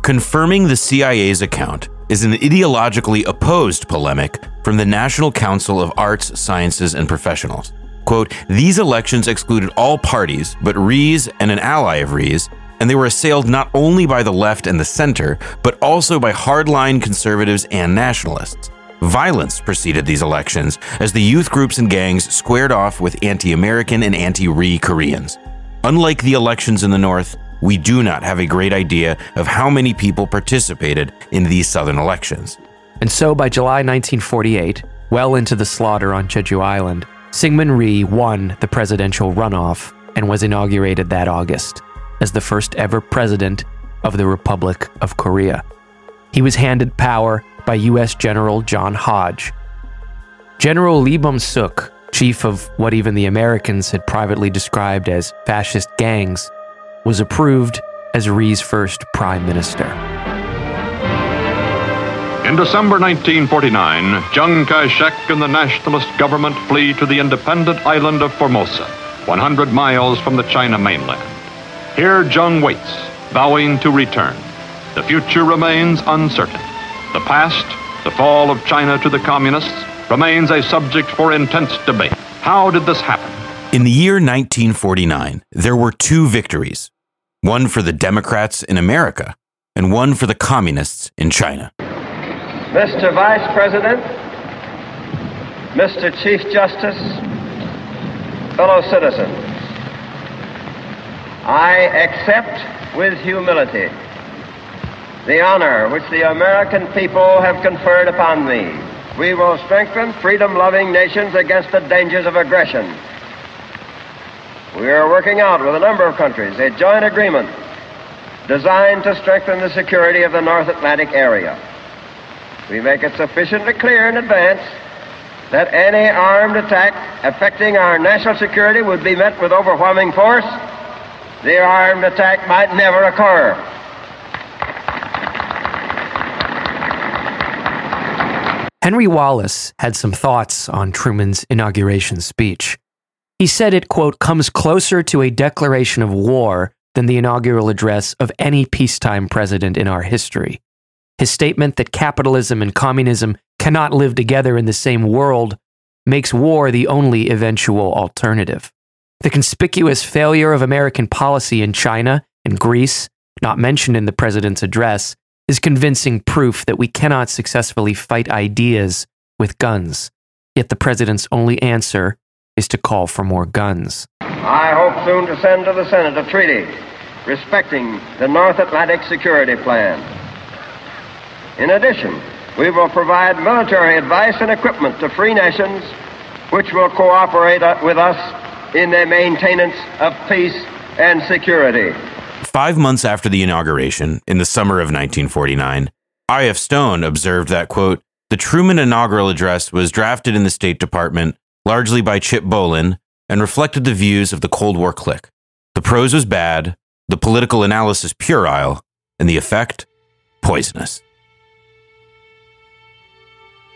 Confirming the CIA's account is an ideologically opposed polemic from the National Council of Arts, Sciences, and Professionals. Quote, these elections excluded all parties but Rhees and an ally of Rhees, and they were assailed not only by the left and the center, but also by hardline conservatives and nationalists. Violence preceded these elections as the youth groups and gangs squared off with anti American and anti Rhee Koreans. Unlike the elections in the North, we do not have a great idea of how many people participated in these Southern elections. And so by July 1948, well into the slaughter on Jeju Island, Syngman Rhee won the presidential runoff and was inaugurated that August as the first ever president of the Republic of Korea. He was handed power by U.S. General John Hodge. General Lee Bum Suk, chief of what even the Americans had privately described as fascist gangs, was approved as Rhee's first prime minister. In December 1949, Chiang Kai shek and the nationalist government flee to the independent island of Formosa, 100 miles from the China mainland. Here, Chiang waits, vowing to return. The future remains uncertain. The past, the fall of China to the communists, remains a subject for intense debate. How did this happen? In the year 1949, there were two victories one for the Democrats in America and one for the communists in China. Mr. Vice President, Mr. Chief Justice, fellow citizens, I accept with humility the honor which the American people have conferred upon me. We will strengthen freedom loving nations against the dangers of aggression. We are working out with a number of countries a joint agreement designed to strengthen the security of the North Atlantic area. We make it sufficiently clear in advance that any armed attack affecting our national security would be met with overwhelming force. The armed attack might never occur. Henry Wallace had some thoughts on Truman's inauguration speech. He said it, quote, comes closer to a declaration of war than the inaugural address of any peacetime president in our history. His statement that capitalism and communism cannot live together in the same world makes war the only eventual alternative. The conspicuous failure of American policy in China and Greece, not mentioned in the president's address, is convincing proof that we cannot successfully fight ideas with guns. Yet the president's only answer is to call for more guns. I hope soon to send to the Senate a treaty respecting the North Atlantic Security Plan. In addition, we will provide military advice and equipment to free nations which will cooperate with us in the maintenance of peace and security. Five months after the inauguration, in the summer of 1949, I.F. Stone observed that, quote, the Truman inaugural address was drafted in the State Department largely by Chip Bohlen and reflected the views of the Cold War clique. The prose was bad, the political analysis puerile, and the effect poisonous.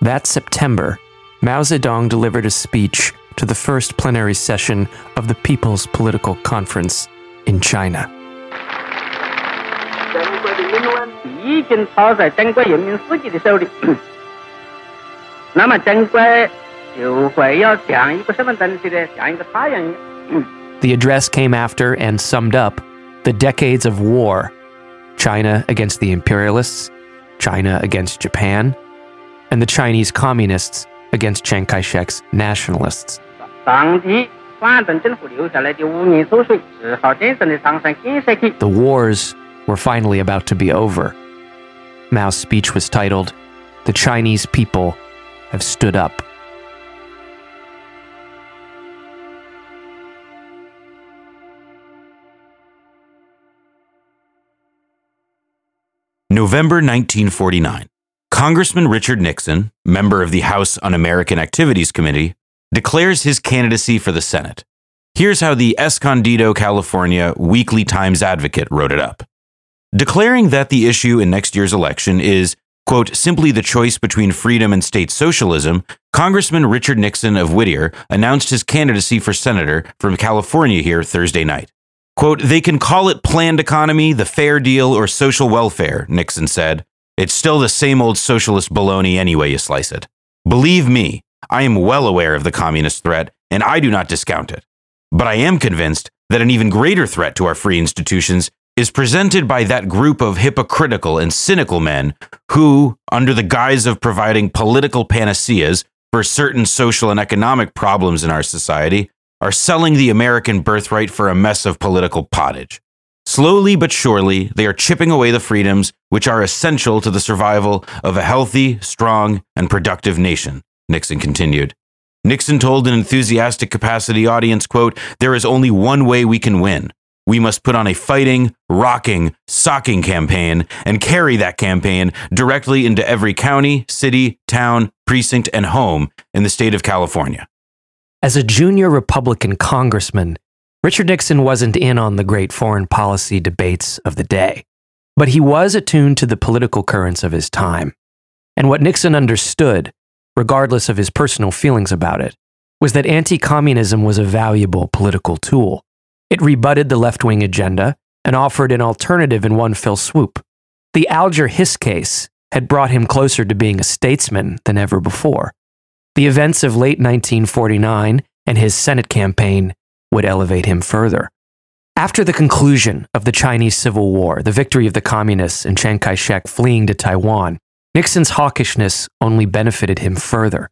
That September, Mao Zedong delivered a speech to the first plenary session of the People's Political Conference in China. The address came after and summed up the decades of war China against the imperialists, China against Japan, and the Chinese communists against Chiang Kai shek's nationalists. The wars were finally about to be over. Mao's speech was titled, The Chinese People Have Stood Up. November 1949. Congressman Richard Nixon, member of the House Un American Activities Committee, declares his candidacy for the Senate. Here's how the Escondido, California Weekly Times Advocate wrote it up. Declaring that the issue in next year's election is, quote, simply the choice between freedom and state socialism, Congressman Richard Nixon of Whittier announced his candidacy for senator from California here Thursday night. Quote, they can call it planned economy, the fair deal, or social welfare, Nixon said. It's still the same old socialist baloney anyway you slice it. Believe me, I am well aware of the communist threat, and I do not discount it. But I am convinced that an even greater threat to our free institutions is presented by that group of hypocritical and cynical men who, under the guise of providing political panaceas for certain social and economic problems in our society, are selling the American birthright for a mess of political pottage. Slowly but surely, they are chipping away the freedoms which are essential to the survival of a healthy, strong, and productive nation, Nixon continued. Nixon told an enthusiastic capacity audience, quote, there is only one way we can win. We must put on a fighting, rocking, socking campaign and carry that campaign directly into every county, city, town, precinct, and home in the state of California. As a junior Republican congressman, Richard Nixon wasn't in on the great foreign policy debates of the day, but he was attuned to the political currents of his time. And what Nixon understood regardless of his personal feelings about it, was that anti communism was a valuable political tool. It rebutted the left wing agenda and offered an alternative in one fell swoop. The Alger Hiss case had brought him closer to being a statesman than ever before. The events of late 1949 and his Senate campaign would elevate him further. After the conclusion of the Chinese Civil War, the victory of the communists and Chiang Kai shek fleeing to Taiwan, Nixon's hawkishness only benefited him further.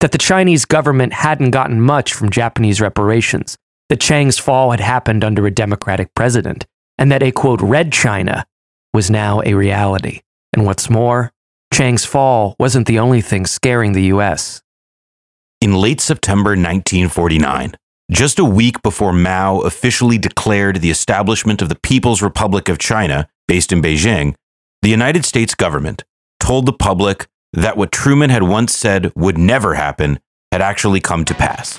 That the Chinese government hadn't gotten much from Japanese reparations, that Chiang's fall had happened under a democratic president, and that a quote, red China was now a reality. And what's more, Chiang's fall wasn't the only thing scaring the US. In late September 1949, just a week before Mao officially declared the establishment of the People's Republic of China, based in Beijing, the United States government told the public that what Truman had once said would never happen had actually come to pass.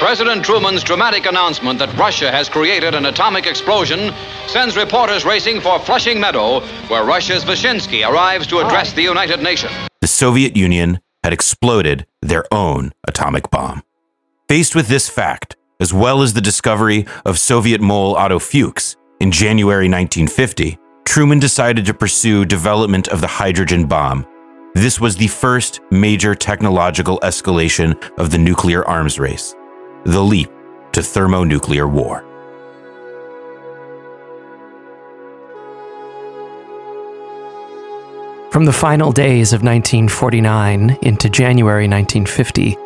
President Truman's dramatic announcement that Russia has created an atomic explosion sends reporters racing for Flushing Meadow, where Russia's Vyshinsky arrives to address the United Nations. The Soviet Union had exploded their own atomic bomb. Faced with this fact, as well as the discovery of Soviet mole Otto Fuchs, in January 1950, Truman decided to pursue development of the hydrogen bomb. This was the first major technological escalation of the nuclear arms race, the leap to thermonuclear war. From the final days of 1949 into January 1950,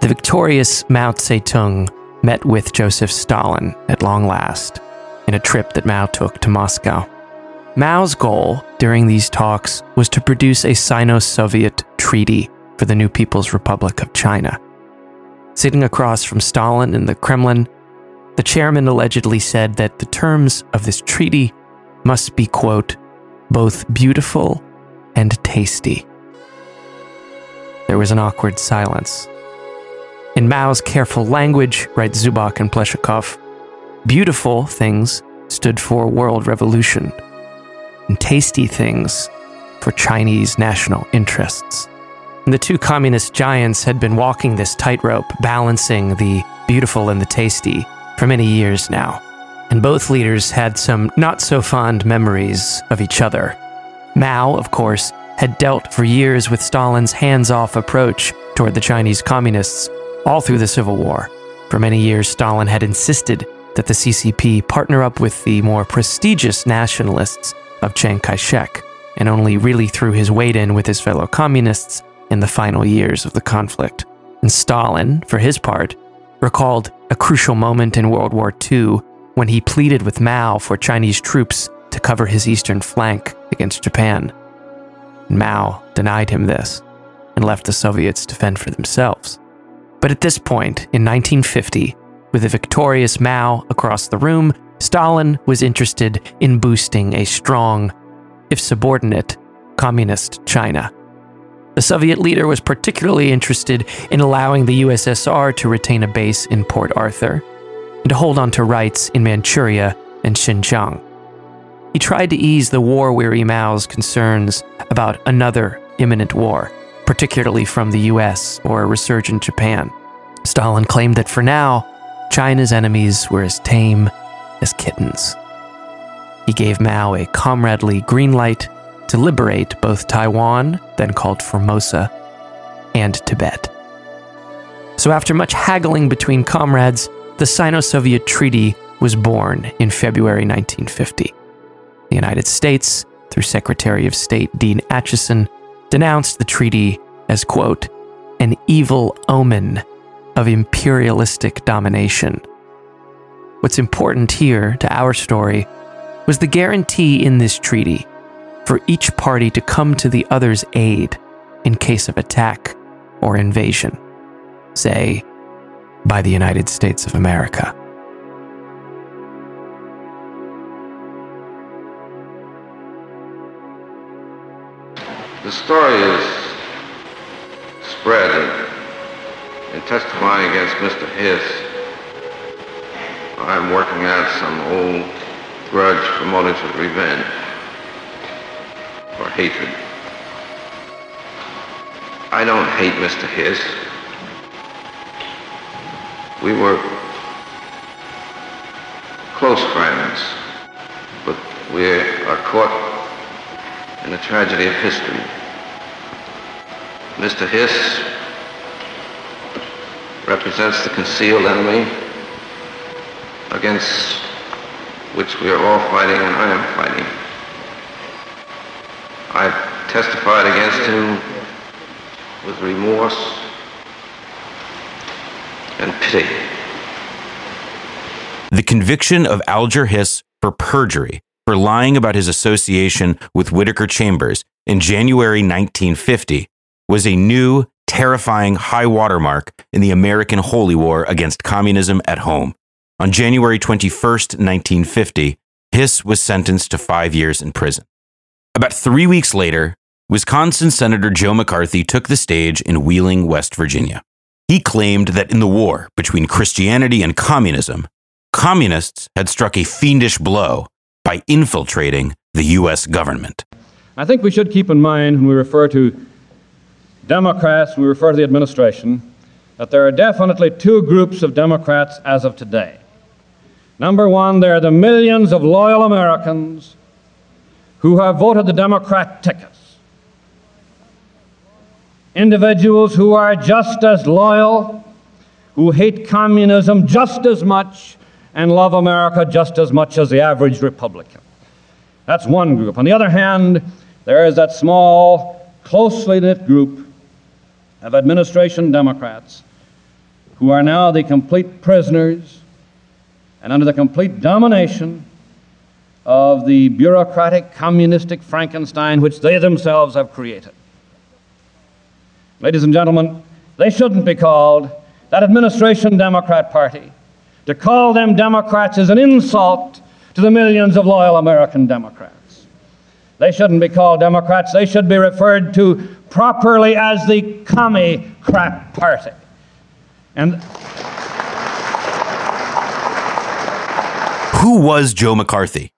the victorious Mao Zedong met with Joseph Stalin at long last in a trip that Mao took to Moscow. Mao's goal during these talks was to produce a Sino Soviet treaty for the new People's Republic of China. Sitting across from Stalin in the Kremlin, the chairman allegedly said that the terms of this treaty must be, quote, both beautiful and tasty. There was an awkward silence. In Mao's careful language, write Zubok and Pleshakov, Beautiful things stood for world revolution, and tasty things for Chinese national interests. And the two communist giants had been walking this tightrope, balancing the beautiful and the tasty, for many years now. And both leaders had some not so fond memories of each other. Mao, of course, had dealt for years with Stalin's hands off approach toward the Chinese communists all through the Civil War. For many years, Stalin had insisted that the CCP partner up with the more prestigious nationalists of Chiang Kai shek, and only really threw his weight in with his fellow communists in the final years of the conflict. And Stalin, for his part, recalled a crucial moment in World War II when he pleaded with Mao for Chinese troops to cover his eastern flank against Japan. Mao denied him this and left the Soviets to fend for themselves. But at this point, in 1950, with a victorious Mao across the room, Stalin was interested in boosting a strong, if subordinate, communist China. The Soviet leader was particularly interested in allowing the USSR to retain a base in Port Arthur. and to hold on to rights in Manchuria and Xinjiang. He tried to ease the war weary Mao's concerns about another imminent war, particularly from the US or a resurgent Japan. Stalin claimed that for now, China's enemies were as tame as kittens. He gave Mao a comradely green light to liberate both Taiwan, then called Formosa, and Tibet. So, after much haggling between comrades, the Sino Soviet Treaty was born in February 1950. The United States, through Secretary of State Dean Acheson, denounced the treaty as, quote, an evil omen of imperialistic domination. What's important here to our story was the guarantee in this treaty for each party to come to the other's aid in case of attack or invasion, say, by the United States of America. The story is spread in, in testifying against Mr. Hiss. I'm working out some old grudge for motives of revenge or hatred. I don't hate Mr. Hiss. We were close friends, but we are caught in the tragedy of history. Mr. Hiss represents the concealed enemy against which we are all fighting and I am fighting. I've testified against him with remorse and pity. The conviction of Alger Hiss for perjury for lying about his association with Whittaker Chambers in January 1950 was a new, terrifying high watermark in the American holy war against communism at home. On January 21, 1950, Hiss was sentenced to five years in prison. About three weeks later, Wisconsin Senator Joe McCarthy took the stage in Wheeling, West Virginia. He claimed that in the war between Christianity and communism, communists had struck a fiendish blow by infiltrating the U.S. government. I think we should keep in mind when we refer to Democrats, we refer to the administration, that there are definitely two groups of Democrats as of today. Number one, there are the millions of loyal Americans who have voted the Democrat tickets. Individuals who are just as loyal, who hate communism just as much, and love America just as much as the average Republican. That's one group. On the other hand, there is that small, closely knit group of administration Democrats who are now the complete prisoners and under the complete domination of the bureaucratic communistic Frankenstein which they themselves have created. Ladies and gentlemen, they shouldn't be called that administration Democrat Party to call them Democrats is an insult to the millions of loyal American Democrats. They shouldn't be called Democrats. They should be referred to properly as the commie crap party. And who was Joe McCarthy?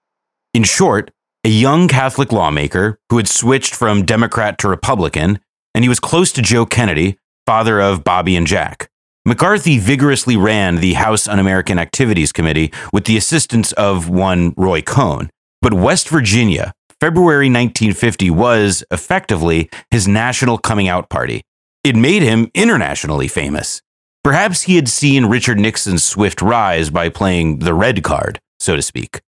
In short, a young Catholic lawmaker who had switched from Democrat to Republican, and he was close to Joe Kennedy, father of Bobby and Jack. McCarthy vigorously ran the House Un American Activities Committee with the assistance of one Roy Cohn. But West Virginia, February 1950, was effectively his national coming out party. It made him internationally famous. Perhaps he had seen Richard Nixon's swift rise by playing the red card, so to speak.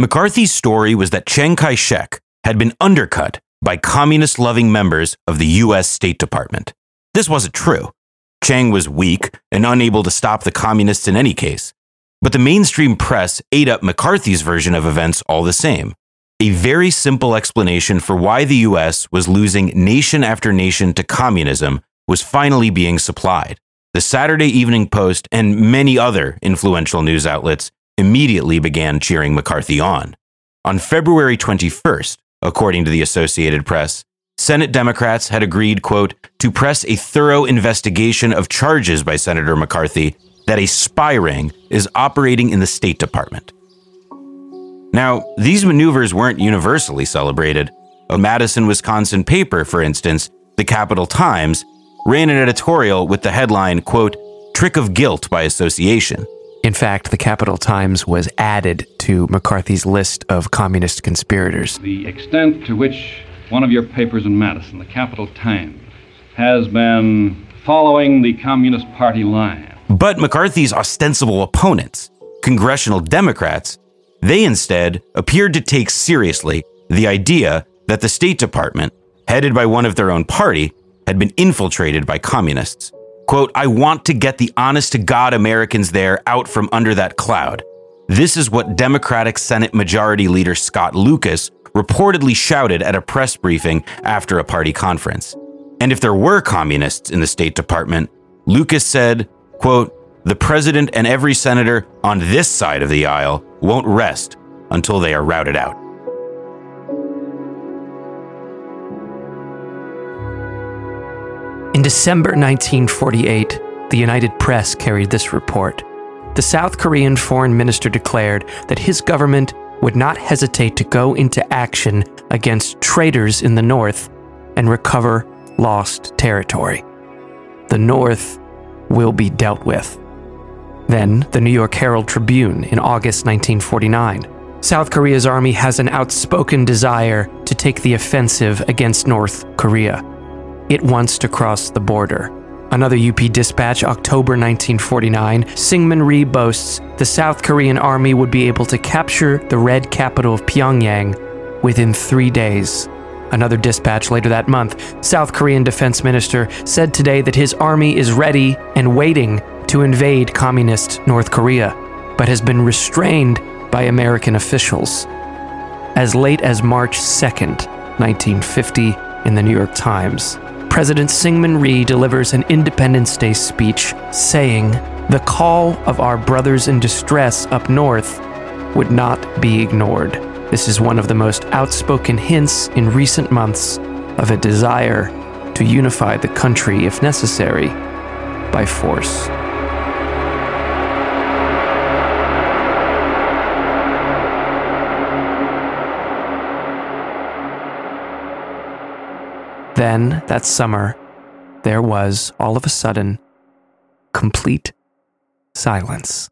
McCarthy's story was that Chiang Kai shek had been undercut by communist loving members of the U.S. State Department. This wasn't true. Chiang was weak and unable to stop the communists in any case. But the mainstream press ate up McCarthy's version of events all the same. A very simple explanation for why the US was losing nation after nation to communism was finally being supplied. The Saturday Evening Post and many other influential news outlets immediately began cheering McCarthy on. On February 21st, according to the Associated Press, Senate Democrats had agreed, quote, to press a thorough investigation of charges by Senator McCarthy that a spy ring is operating in the State Department. Now, these maneuvers weren't universally celebrated. A Madison, Wisconsin paper, for instance, the Capital Times, ran an editorial with the headline, quote, Trick of Guilt by Association. In fact, the Capital Times was added to McCarthy's list of communist conspirators. The extent to which one of your papers in Madison, the Capital Times, has been following the Communist Party line. But McCarthy's ostensible opponents, congressional Democrats, they instead appeared to take seriously the idea that the State Department, headed by one of their own party, had been infiltrated by communists. Quote, I want to get the honest to God Americans there out from under that cloud. This is what Democratic Senate Majority Leader Scott Lucas reportedly shouted at a press briefing after a party conference. And if there were communists in the State Department, Lucas said, quote, the president and every senator on this side of the aisle won't rest until they are routed out. In December 1948, the United Press carried this report. The South Korean foreign minister declared that his government would not hesitate to go into action against traitors in the North and recover lost territory. The North will be dealt with. Then, the New York Herald Tribune in August 1949. South Korea's army has an outspoken desire to take the offensive against North Korea. It wants to cross the border. Another UP dispatch, October 1949, Syngman Rhee boasts the South Korean army would be able to capture the red capital of Pyongyang within three days. Another dispatch later that month, South Korean Defense Minister said today that his army is ready and waiting to invade communist North Korea, but has been restrained by American officials. As late as March 2nd, 1950, in the New York Times, President Syngman Rhee delivers an Independence Day speech saying, The call of our brothers in distress up north would not be ignored. This is one of the most outspoken hints in recent months of a desire to unify the country, if necessary, by force. Then, that summer, there was, all of a sudden, complete silence.